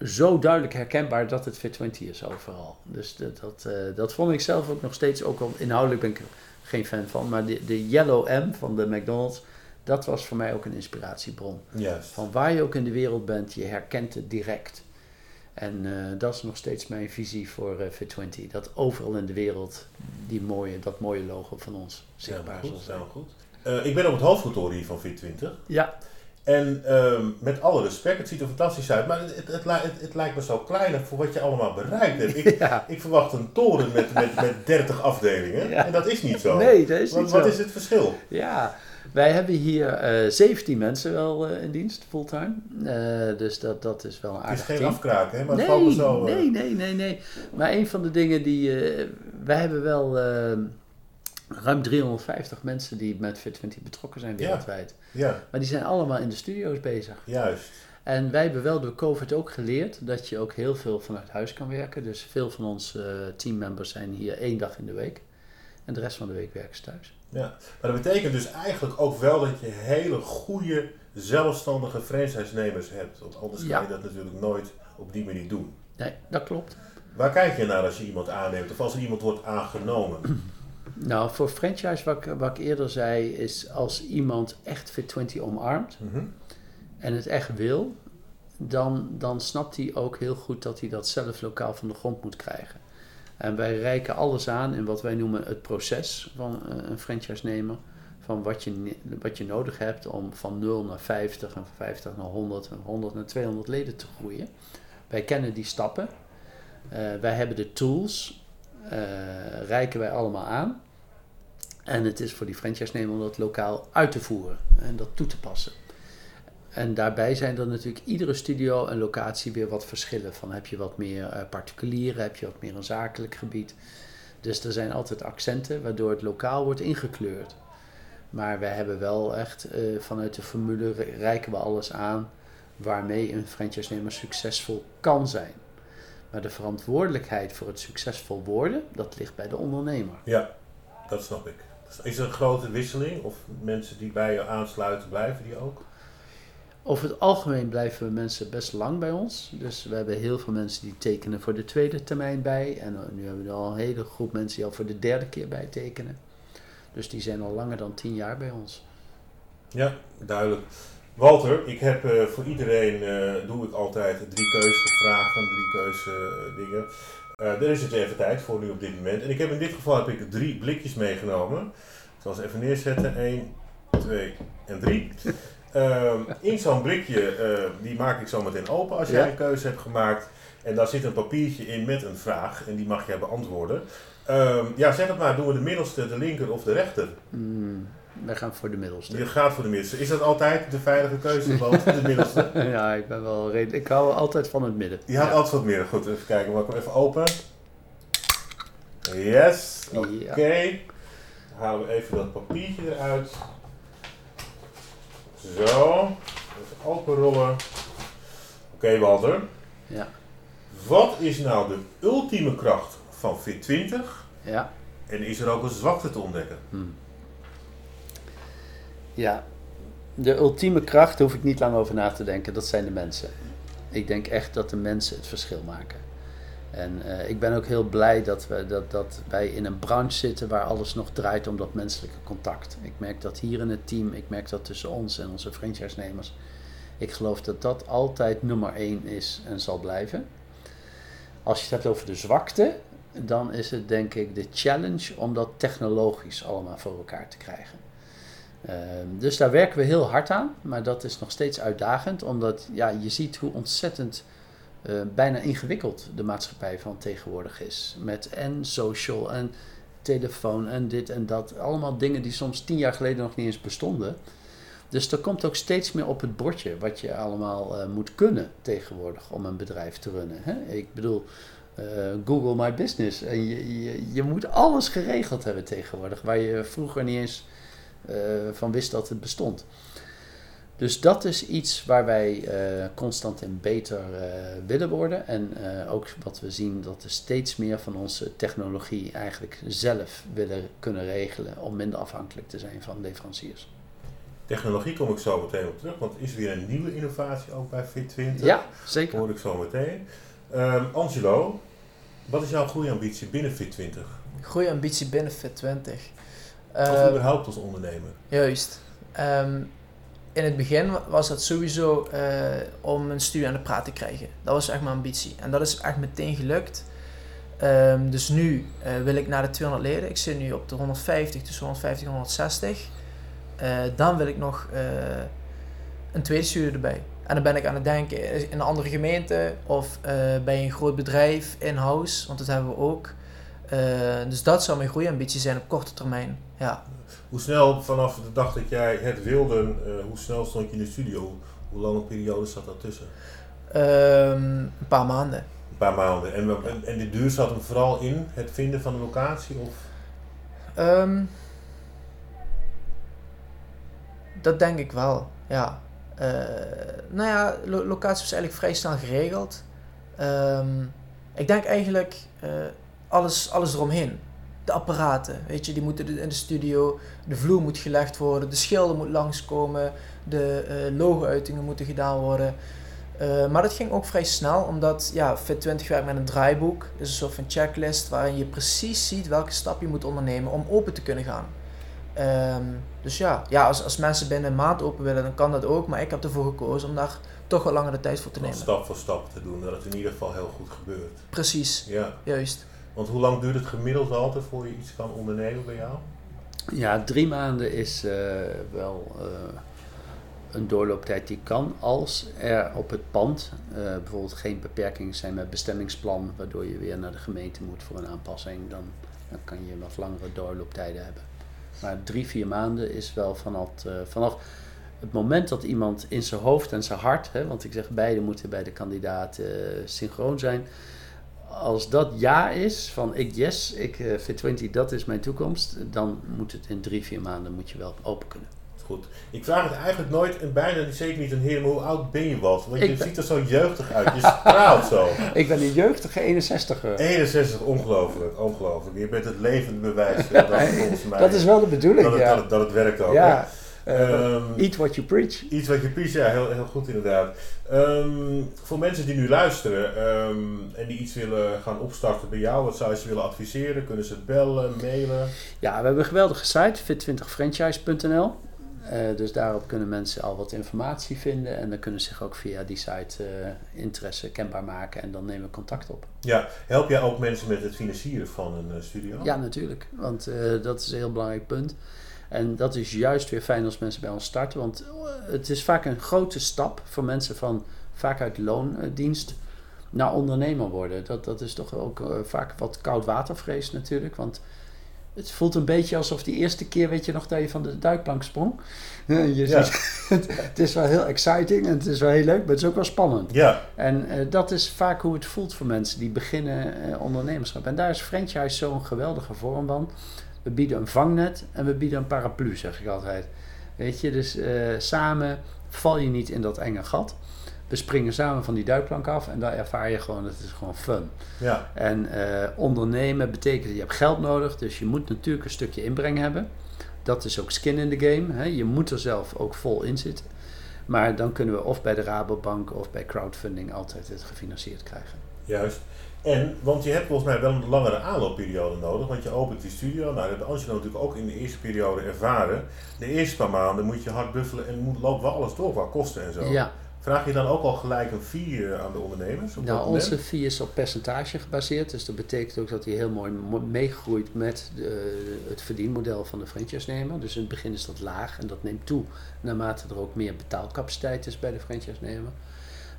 zo duidelijk herkenbaar dat het Fit20 is overal. Dus dat, dat, eh, dat vond ik zelf ook nog steeds, ook al inhoudelijk ben ik er geen fan van. Maar de, de Yellow M van de McDonald's, dat was voor mij ook een inspiratiebron. Juist. Van waar je ook in de wereld bent, je herkent het direct. En eh, dat is nog steeds mijn visie voor eh, Fit20. Dat overal in de wereld die mooie, dat mooie logo van ons zichtbaar zal zijn. helemaal goed. Eh, ik ben op het hoofdkantoor hier van Fit20. Ja, En ehm, met alle respect, het ziet er fantastisch uit, maar het, het, het, li- het, het lijkt me zo klein voor wat je allemaal bereikt hebt. Ik, ja. ik verwacht een toren met, met, met 30 afdelingen Ja. en dat is niet zo. Nee, dat is wat, niet wat zo. is het verschil? Ja, wij hebben hier eh 17 mensen wel eh, in dienst, fulltime. Eh, dus dat, dat is wel een Het is aardig geen team. afkraken, hè? maar het valt me Nee, zo... nee, nee, nee, nee. Maar een van de dingen die... wij hebben wel ruim 350 mensen die met Fit20 betrokken zijn Ja. wereldwijd. Ja, Maar die zijn allemaal in de studio's bezig. juist. En wij hebben wel door COVID ook geleerd dat je ook heel veel vanuit huis kan werken. Dus veel van onze teammembers zijn hier één dag in de week. En de rest van de week werken ze thuis. Ja. Maar dat betekent dus eigenlijk ook wel dat je hele goede, zelfstandige franchise-nemers hebt. Want anders Ja. kan je dat natuurlijk nooit op die manier doen. Nee, dat klopt. Waar kijk je naar als je iemand aanneemt of als er iemand wordt aangenomen? Nou, voor franchise, wat ik, wat ik eerder zei, is als iemand echt Fit20 omarmt Mhm. en het echt wil, dan, dan snapt hij ook heel goed dat hij dat zelf lokaal van de grond moet krijgen. En wij reiken alles aan in wat wij noemen het proces van eh, een franchise-nemer. Van wat je, wat je nodig hebt om van 0 naar 50 en van 50 naar 100 en 100 naar 200 leden te groeien. Wij kennen die stappen. Eh, wij hebben de tools, eh, reiken wij allemaal aan. En het is voor die franchise-nemer om dat lokaal uit te voeren en dat toe te passen. En daarbij zijn er natuurlijk iedere studio en locatie weer wat verschillen. Van heb je wat meer eh, particulieren, heb je wat meer een zakelijk gebied. Dus er zijn altijd accenten waardoor het lokaal wordt ingekleurd. Maar we hebben wel echt eh, vanuit de formule reiken we alles aan waarmee een franchise-nemer succesvol kan zijn. Maar de verantwoordelijkheid voor het succesvol worden, dat ligt bij de ondernemer. Ja, dat snap ik. Is er een grote wisseling? Of mensen die bij je aansluiten, blijven die ook? Over het algemeen blijven mensen best lang bij ons. Dus we hebben heel veel mensen die tekenen voor de tweede termijn bij. En eh, nu hebben we al een hele groep mensen die al voor de derde keer bij tekenen. Dus die zijn al langer dan tien jaar bij ons. Ja, duidelijk. Walter, ik heb eh, voor iedereen eh, doe ik altijd drie keuzevragen, drie keuze dingen. Er is het even tijd voor nu op dit moment. En ik heb in dit geval heb ik drie blikjes meegenomen. Ik zal ze even neerzetten. 1, 2 en 3. Ehm, in zo'n blikje, eh, die maak ik zo meteen open als jij Ja. een keuze hebt gemaakt. En daar zit een papiertje in met een vraag en die mag jij beantwoorden. Ehm, ja, zeg het maar, doen we de middelste, de linker of de rechter? Hmm, wij gaan voor de middelste. Je gaat voor de middelste. Is dat altijd de veilige keuze, Walter, de middelste? ja, ik ben wel redelijk. Ik hou altijd van het midden. Je had Ja. altijd wat meer. Goed, even kijken. Maak hem even open. Yes. Oké. Ja. Dan halen we even dat papiertje eruit. Zo. Even openrollen. Oké, Walter. Ja. Wat is nou de ultieme kracht van Fit20? Ja. En is er ook een zwakte te ontdekken? Hmm. Ja, de ultieme kracht, daar hoef ik niet lang over na te denken, dat zijn de mensen. Ik denk echt dat de mensen het verschil maken. En eh, ik ben ook heel blij dat, we, dat, dat wij in een branche zitten waar alles nog draait om dat menselijke contact. Ik merk dat hier in het team, ik merk dat tussen ons en onze franchise-nemers. Ik geloof dat dat altijd nummer één is en zal blijven. Als je het hebt over de zwakte, dan is het denk ik de challenge om dat technologisch allemaal voor elkaar te krijgen. Ehm, dus daar werken we heel hard aan, maar dat is nog steeds uitdagend, omdat ja, je ziet hoe ontzettend eh, bijna ingewikkeld de maatschappij van tegenwoordig is. Met en social en telefoon en dit en dat. Allemaal dingen die soms tien jaar geleden nog niet eens bestonden. Dus er komt ook steeds meer op het bordje wat je allemaal eh, moet kunnen tegenwoordig om een bedrijf te runnen. Hè? Ik bedoel, eh, Google My Business. En je, je, je moet alles geregeld hebben tegenwoordig, waar je vroeger niet eens van wist dat het bestond. Dus dat is iets waar wij eh, constant in beter eh, willen worden. En eh, ook wat we zien, dat we steeds meer van onze technologie eigenlijk zelf willen kunnen regelen om minder afhankelijk te zijn van leveranciers. Technologie kom ik zo meteen op terug, want er is weer een nieuwe innovatie ook bij Fit20. Ja, zeker. Hoor ik zo meteen. Ehm, Angelo, wat is jouw groeiambitie binnen Fit20? Groeiambitie binnen Fit20. Of Eh, überhaupt als ondernemer? Juist. Ehm, in het begin wa- was dat sowieso eh, om een studie aan de praat te krijgen. Dat was echt mijn ambitie. En dat is echt meteen gelukt. Ehm, dus nu eh, wil ik naar de 200 leden. Ik zit nu op de 150, tussen 150 en 160. Eh, dan wil ik nog een tweede studie erbij. En dan ben ik aan het denken in een andere gemeente of bij een groot bedrijf in-house, want dat hebben we ook. Eh, dus dat zou mijn groeiambitie zijn op korte termijn. Ja. Hoe snel vanaf de dag dat jij het wilde, eh, hoe snel stond je in de studio? Hoe lange periode zat dat tussen? Ehm, een paar maanden. Een paar maanden. En, en, en de duur zat hem vooral in het vinden van een locatie? Of? Ehm, dat denk ik wel, ja. Eh, nou ja, lo- locatie was eigenlijk vrij snel geregeld. Ehm, ik denk eigenlijk alles, alles eromheen. De apparaten, weet je, die moeten in de studio. De vloer moet gelegd worden, de schilder moet langskomen, de eh logo-uitingen moeten gedaan worden. Eh, maar dat ging ook vrij snel, omdat ja, Fit20 werkt met een draaiboek. Dus een soort van checklist waarin je precies ziet welke stap je moet ondernemen om open te kunnen gaan. Ehm, dus ja, ja als, als mensen binnen een maand open willen, dan kan dat ook. Maar ik heb ervoor gekozen om daar toch wat langer de tijd voor te nemen. stap voor stap te doen, dat het in ieder geval heel goed gebeurt. Precies, Ja. juist. Want hoe lang duurt het gemiddeld altijd voor je iets kan ondernemen bij jou? Ja, drie maanden is eh, wel eh, een doorlooptijd die kan als er op het pand eh, bijvoorbeeld geen beperkingen zijn met bestemmingsplan, waardoor je weer naar de gemeente moet voor een aanpassing, dan, dan kan je wat langere doorlooptijden hebben. Maar drie, vier maanden is wel vanaf, vanaf het moment dat iemand in zijn hoofd en zijn hart, hè, want ik zeg beide moeten bij de kandidaat synchroon zijn. Als dat ja is, van ik yes, ik eh Fit20, dat is mijn toekomst, dan moet het in drie, vier maanden moet je wel open kunnen. Goed. Ik vraag het eigenlijk nooit en bijna zeker niet een heer, maar hoe oud ben je wat? Want je ben- ziet er zo jeugdig uit. Je straalt zo. Ik ben een jeugdige 61er. 61, ongelooflijk, ongelooflijk. Je bent het levende bewijs eh, dat volgens mij Dat is wel de bedoeling, dat het, ja. dat het, dat het werkt ook. ja. Ehm, eat what you preach. Iets wat je preach, ja, heel, heel goed inderdaad. Ehm, voor mensen die nu luisteren ehm, en die iets willen gaan opstarten bij jou, wat zou je ze willen adviseren? Kunnen ze bellen, mailen? Ja, we hebben een geweldige site, fit20franchise.nl. Eh, dus daarop kunnen mensen al wat informatie vinden en dan kunnen ze zich ook via die site eh, interesse kenbaar maken en dan nemen we contact op. Ja, help jij ook mensen met het financieren van een eh, studio? Ja, natuurlijk, want dat is een heel belangrijk punt. En dat is juist weer fijn als mensen bij ons starten, want eh, het is vaak een grote stap voor mensen van vaak uit loondienst naar ondernemer worden. Dat, dat is toch ook eh, vaak wat koud watervrees natuurlijk, want het voelt een beetje alsof die eerste keer, weet je nog, dat je van de duikplank sprong. Je Ja. ziet, het, het is wel heel exciting en het is wel heel leuk, maar het is ook wel spannend. Ja, En eh, dat is vaak hoe het voelt voor mensen die beginnen ondernemerschap. En daar is franchise zo'n geweldige vorm van. We bieden een vangnet en we bieden een paraplu, zeg ik altijd. Weet je, dus eh, samen val je niet in dat enge gat. We springen samen van die duikplank af en daar ervaar je gewoon, het is gewoon fun. ja, En eh, ondernemen betekent, je hebt geld nodig, dus je moet natuurlijk een stukje inbreng hebben. Dat is ook skin in the game. Hè? Je moet er zelf ook vol in zitten. Maar dan kunnen we of bij de Rabobank of bij crowdfunding altijd het gefinancierd krijgen. juist. En, want je hebt volgens mij wel een langere aanloopperiode nodig, want je opent die studio. Nou, dat heeft Angelo natuurlijk ook in de eerste periode ervaren. De eerste paar maanden moet je hard buffelen en moet, loopt wel alles door qua kosten en zo. Ja, Vraag je dan ook al gelijk een fee aan de ondernemers? Nou, onze fee is op percentage gebaseerd. Dus dat betekent ook dat hij heel mooi mo- meegroeit met de, het verdienmodel van de franchise-nemer. Dus in het begin is dat laag en dat neemt toe naarmate er ook meer betaalcapaciteit is bij de franchise-nemer.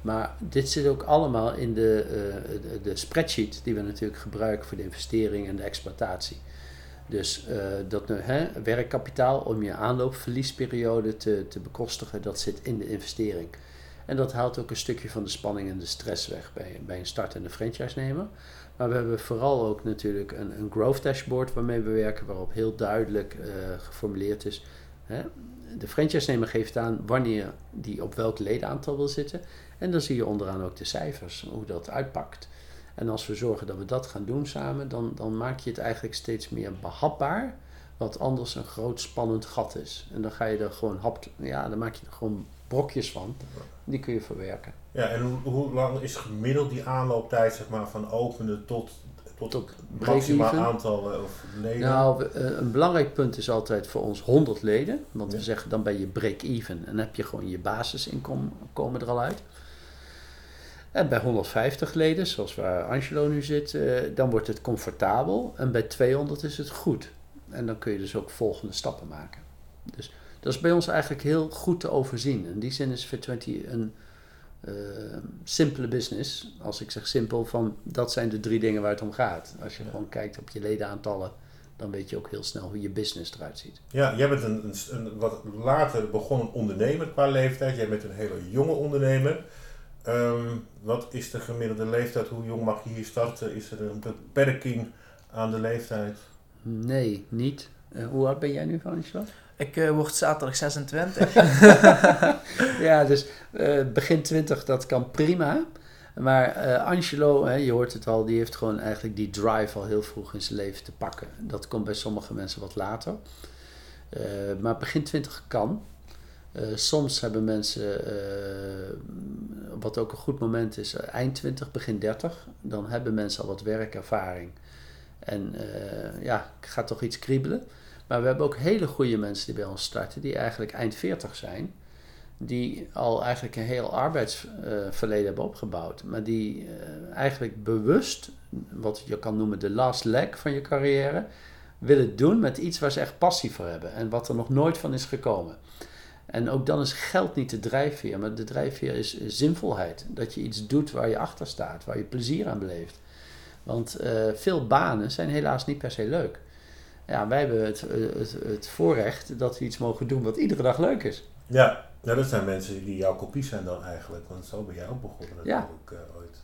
Maar dit zit ook allemaal in de, eh, de, spreadsheet die we natuurlijk gebruiken voor de investering en de exploitatie. Dus eh, dat nu, hè, werkkapitaal om je aanloopverliesperiode te, te bekostigen, dat zit in de investering. En dat haalt ook een stukje van de spanning en de stress weg bij, bij een startende franchise-nemer. Maar we hebben vooral ook natuurlijk een, een growth dashboard waarmee we werken, waarop heel duidelijk eh, geformuleerd is. Hè, de franchise-nemer geeft aan wanneer die op welk ledenaantal wil zitten. En dan zie je onderaan ook de cijfers, hoe dat uitpakt. En als we zorgen dat we dat gaan doen samen, dan, dan maak je het eigenlijk steeds meer behapbaar. Wat anders een groot spannend gat is. En dan ga je er gewoon hap, ja, dan maak je er gewoon brokjes van. Die kun je verwerken. Ja, en hoe, hoe lang is gemiddeld die aanlooptijd zeg maar, van openen tot, tot, Tot maximaal aantal eh, of leden? Nou, eh, een belangrijk punt is altijd voor ons 100 leden. Want Ja. we zeggen dan ben je break-even. En dan heb je gewoon je basisinkomen komen er al uit. En bij 150 leden, zoals waar Angelo nu zit, eh, dan wordt het comfortabel. En bij 200 is het goed. En dan kun je dus ook volgende stappen maken. Dus dat is bij ons eigenlijk heel goed te overzien. In die zin is Fit20 een eh, simpele business. Als ik zeg simpel, van dat zijn de drie dingen waar het om gaat. Als je Ja. gewoon kijkt op je ledenaantallen, dan weet je ook heel snel hoe je business eruit ziet. Ja, jij bent een, een, een wat later begonnen ondernemer qua leeftijd. Jij bent een hele jonge ondernemer. Ehm, wat is de gemiddelde leeftijd? Hoe jong mag je hier starten? Is er een beperking aan de leeftijd? Nee, niet. Eh, hoe oud ben jij nu, Angelo? Ik eh, word zaterdag 26. ja, dus eh, begin 20, dat kan prima. Maar eh, Angelo, hè, je hoort het al, die heeft gewoon eigenlijk die drive al heel vroeg in zijn leven te pakken. Dat komt bij sommige mensen wat later. Eh, maar begin 20 kan. Eh, soms hebben mensen, eh, wat ook een goed moment is, eh, eind 20, begin 30. Dan hebben mensen al wat werkervaring. En eh, ja, gaat toch iets kriebelen. Maar we hebben ook hele goede mensen die bij ons starten, die eigenlijk eind 40 zijn die al eigenlijk een heel arbeidsverleden hebben opgebouwd, maar die eigenlijk bewust wat je kan noemen de last leg van je carrière, willen doen met iets waar ze echt passie voor hebben en wat er nog nooit van is gekomen. En ook dan is geld niet de drijfveer, maar de drijfveer is zinvolheid. Dat je iets doet waar je achter staat, waar je plezier aan beleeft. Want eh, veel banen zijn helaas niet per se leuk. Ja, wij hebben het, het, het voorrecht dat we iets mogen doen wat iedere dag leuk is. Ja, nou, dat zijn mensen die jouw kopie zijn dan eigenlijk, want zo ben jij ook begonnen Ja. natuurlijk eh, ooit.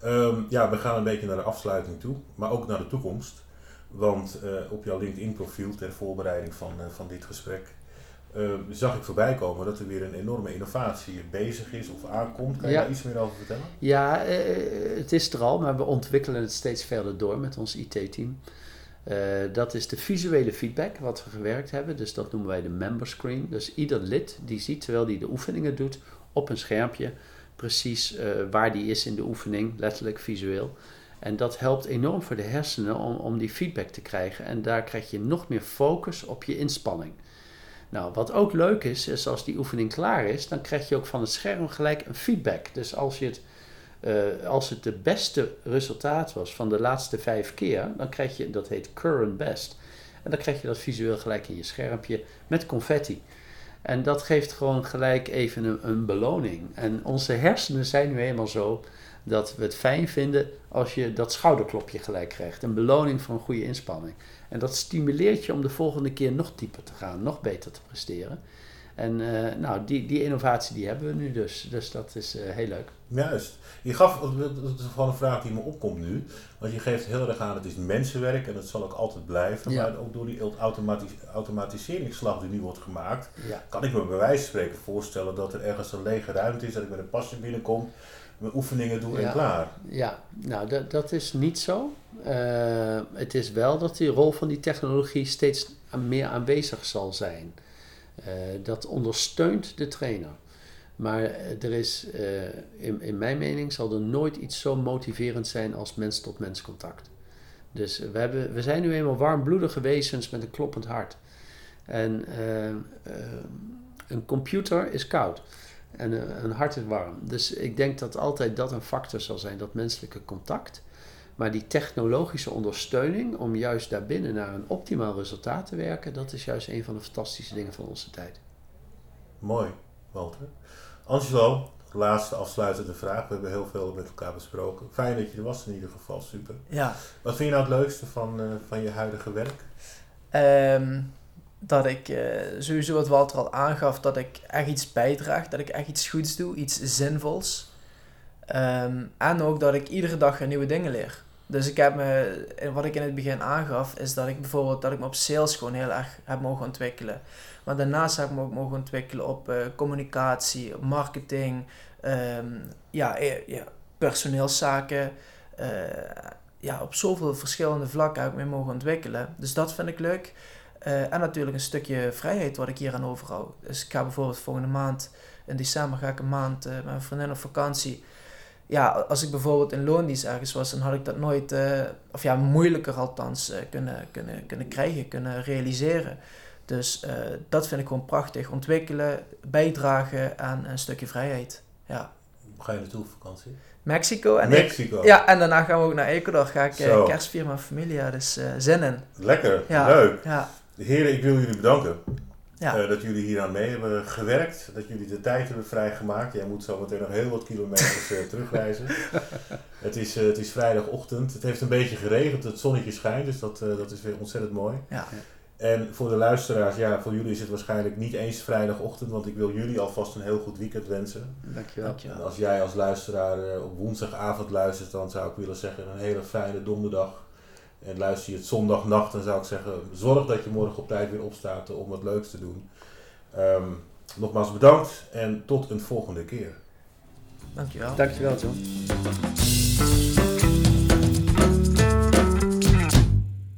Ehm, ja, we gaan een beetje naar de afsluiting toe, maar ook naar de toekomst. Want eh, op jouw LinkedIn profiel ter voorbereiding van, eh, van dit gesprek eh, zag ik voorbij komen dat er weer een enorme innovatie bezig is of aankomt. Kan je Ja. daar iets meer over vertellen? Ja, eh, het is er al, maar we ontwikkelen het steeds verder door met ons IT-team. Eh, dat is de visuele feedback wat we gewerkt hebben. Dus dat noemen wij de member screen. Dus ieder lid die ziet terwijl hij de oefeningen doet op een schermpje precies eh, waar die is in de oefening, letterlijk visueel. En dat helpt enorm voor de hersenen om, om die feedback te krijgen. En daar krijg je nog meer focus op je inspanning. Nou, wat ook leuk is, is als die oefening klaar is, dan krijg je ook van het scherm gelijk een feedback. Dus als, je het, eh, als het de beste resultaat was van de laatste vijf keer, dan krijg je, dat heet current best. En dan krijg je dat visueel gelijk in je schermpje met confetti. En dat geeft gewoon gelijk even een, een beloning. En onze hersenen zijn nu eenmaal zo dat we het fijn vinden als je dat schouderklopje gelijk krijgt. Een beloning voor een goede inspanning. En dat stimuleert je om de volgende keer nog dieper te gaan, nog beter te presteren. En eh, nou, die, die innovatie die hebben we nu dus. Dus dat is eh, heel leuk. Juist. Je gaf, dat is gewoon een vraag die me opkomt nu. Want je geeft heel erg aan, het is mensenwerk en dat zal ook altijd blijven. Ja. Maar ook door die automatis automatiseringsslag die nu wordt gemaakt, Ja. kan ik me bij wijze van spreken voorstellen dat er ergens een lege ruimte is, dat ik met een pasje binnenkom, mijn oefeningen doe Ja. en klaar. Ja, nou dat, dat is niet zo. Eh, het is wel dat die rol van die technologie steeds meer aanwezig zal zijn. Eh, dat ondersteunt de trainer. Maar er is, eh, in, in mijn mening, zal er nooit iets zo motiverend zijn als mens-tot-mens contact. Dus we, hebben, we zijn nu eenmaal warmbloedige wezens met een kloppend hart. En een computer is koud. En een, een hart is warm. Dus ik denk dat altijd dat een factor zal zijn, dat menselijke contact. Maar die technologische ondersteuning om juist daarbinnen naar een optimaal resultaat te werken, dat is juist een van de fantastische dingen van onze tijd. Mooi, Walter. Angelo, laatste afsluitende vraag. We hebben heel veel met elkaar besproken. Fijn dat je er was in ieder geval, super. Ja, Wat vind je nou het leukste van, eh, van je huidige werk? Ehm, dat ik eh, sowieso wat Walter al aangaf, dat ik echt iets bijdraag, dat ik echt iets goeds doe, iets zinvols. Ehm, en ook dat ik iedere dag nieuwe dingen leer. Dus ik heb me, en wat ik in het begin aangaf, is dat ik bijvoorbeeld dat ik me op sales gewoon heel erg heb mogen ontwikkelen. Maar daarnaast heb ik me ook mogen ontwikkelen op eh, communicatie, marketing, ehm, ja, eh, ja, personeelszaken. eh, ja, op zoveel verschillende vlakken heb ik me mogen ontwikkelen. Dus dat vind ik leuk. Eh, en natuurlijk een stukje vrijheid wat ik hier aan overhoud. Dus ik ga bijvoorbeeld volgende maand, in december, ga ik een maand eh, met mijn vriendin op vakantie. Ja, als ik bijvoorbeeld in loondienst ergens was, dan had ik dat nooit, eh, of ja, moeilijker althans, kunnen, kunnen, kunnen krijgen, kunnen realiseren. Dus dat vind ik gewoon prachtig. Ontwikkelen, bijdragen aan een stukje vrijheid. Ja. Ga je naartoe op vakantie? Mexico en Mexico. ja, en daarna gaan we ook naar Ecuador. Ga ik Zo. kerst vieren met mijn familie. Ja, dus zin in. Lekker, Ja. leuk. Ja, Heren, ik wil jullie bedanken ja. eh, dat jullie hier aan mee hebben gewerkt. Dat jullie de tijd hebben vrijgemaakt. Jij moet zo meteen nog heel wat kilometers eh, terugreizen. het, is, eh, het is vrijdagochtend. Het heeft een beetje geregend. Het zonnetje schijnt, dus dat, eh, dat is weer ontzettend mooi. Ja. En voor de luisteraars, ja, voor jullie is het waarschijnlijk niet eens vrijdagochtend. Want ik wil jullie alvast een heel goed weekend wensen. Dankjewel. Dankjewel. En als jij als luisteraar eh, op woensdagavond luistert, dan zou ik willen zeggen een hele fijne donderdag. En luister je het zondagnacht, dan zou ik zeggen, zorg dat je morgen op tijd weer opstaat om wat leuks te doen. Ehm, nogmaals bedankt en tot een volgende keer. Dankjewel. Dankjewel, John.